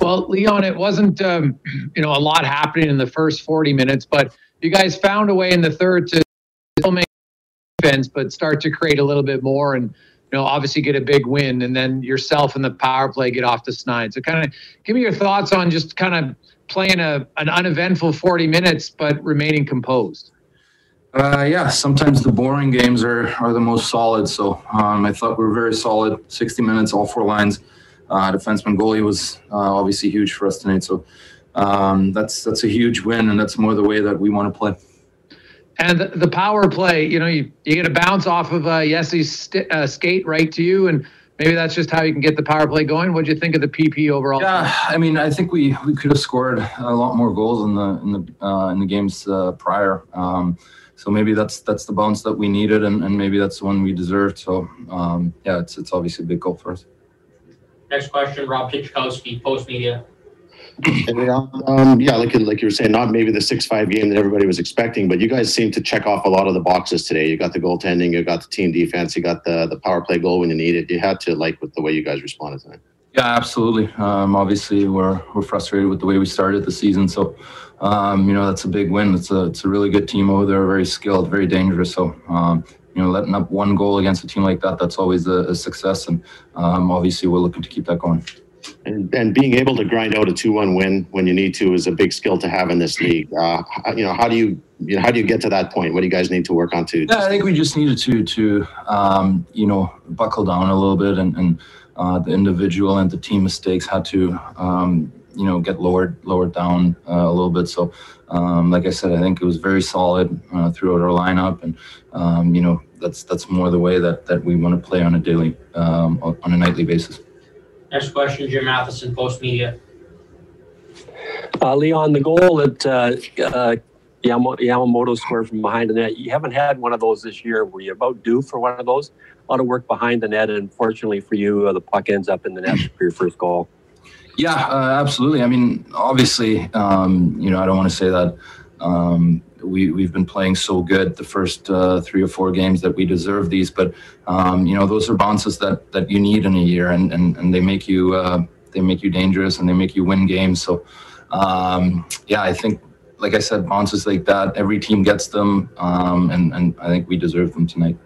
Well, Leon, it wasn't um, you know a lot happening in the first 40 minutes, but you guys found a way in the third to still make defense, but start to create a little bit more, and you know obviously get a big win, and then yourself and the power play get off the snide. So, kind of give me your thoughts on just kind of playing a an uneventful 40 minutes, but remaining composed. Uh, yeah, sometimes the boring games are, are the most solid. So um, I thought we were very solid. 60 minutes, all four lines. Uh, defenseman goalie was uh, obviously huge for us tonight. So um, that's that's a huge win, and that's more the way that we want to play. And the, power play, you know, you, you get a bounce off of uh, Jesse's st- uh, skate right to you, and maybe that's just how you can get the power play going. What do you think of the PP overall? Yeah, I mean, I think we, we could have scored a lot more goals in the in the uh, in the games uh, prior. Um, so maybe that's that's the bounce that we needed, and, and maybe that's the one we deserved. So um, yeah, it's it's obviously a big goal for us. Next question, Rob Tychkowski, Post Media. And, um, yeah, like like you were saying, not maybe the six five game that everybody was expecting, but you guys seem to check off a lot of the boxes today. You got the goaltending, you got the team defense, you got the the power play goal when you need it. You had to like with the way you guys responded tonight. Yeah, absolutely. Um, obviously, we're we're frustrated with the way we started the season. So, um, you know, that's a big win. It's a it's a really good team over there, very skilled, very dangerous. So, um, you know, letting up one goal against a team like that, that's always a, a success. And um, obviously, we're looking to keep that going. And, and being able to grind out a two one win when you need to is a big skill to have in this league. Uh, you know, how do you you know how do you get to that point? What do you guys need to work on to? Yeah, I think we just needed to to um, you know buckle down a little bit, and, and uh, the individual and the team mistakes had to um, you know get lowered lowered down uh, a little bit. So, um, like I said, I think it was very solid uh, throughout our lineup, and um, you know that's that's more the way that that we want to play on a daily um, on a nightly basis. Next question, Jim Matheson, Post Media. Uh, Leon, the goal that uh, uh, Yamamoto scored from behind the net, you haven't had one of those this year. Were you about due for one of those? A lot of work behind the net, and fortunately for you, uh, the puck ends up in the net for your first goal. Yeah, uh, absolutely. I mean, obviously, um, you know, I don't want to say that um, we we've been playing so good the first uh, three or four games that we deserve these, but um, you know, those are bounces that that you need in a year, and and, and they make you uh, they make you dangerous and they make you win games. So, um, yeah, I think. Like I said, bounces like that, every team gets them, um, and, and I think we deserve them tonight.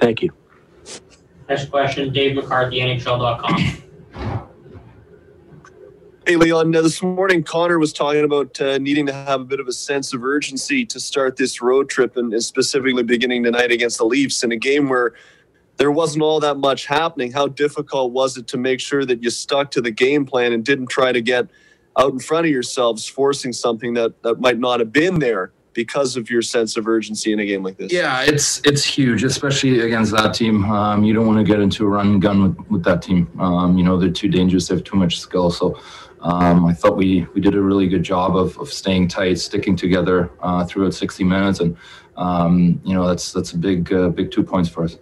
Thank you. Next question, Dave McCarthy, NHL.com. Hey, Leon. This morning, Connor was talking about uh, needing to have a bit of a sense of urgency to start this road trip, and, and specifically beginning tonight against the Leafs in a game where there wasn't all that much happening. How difficult was it to make sure that you stuck to the game plan and didn't try to get out in front of yourselves, forcing something that, that might not have been there because of your sense of urgency in a game like this? Yeah, it's it's huge, especially against that team. Um, you don't want to get into a run and gun with, with that team. Um, you know they're too dangerous. They have too much skill. So um, I thought we we did a really good job of, of staying tight, sticking together uh, throughout 60 minutes, and um, you know that's that's a big uh, big two points for us.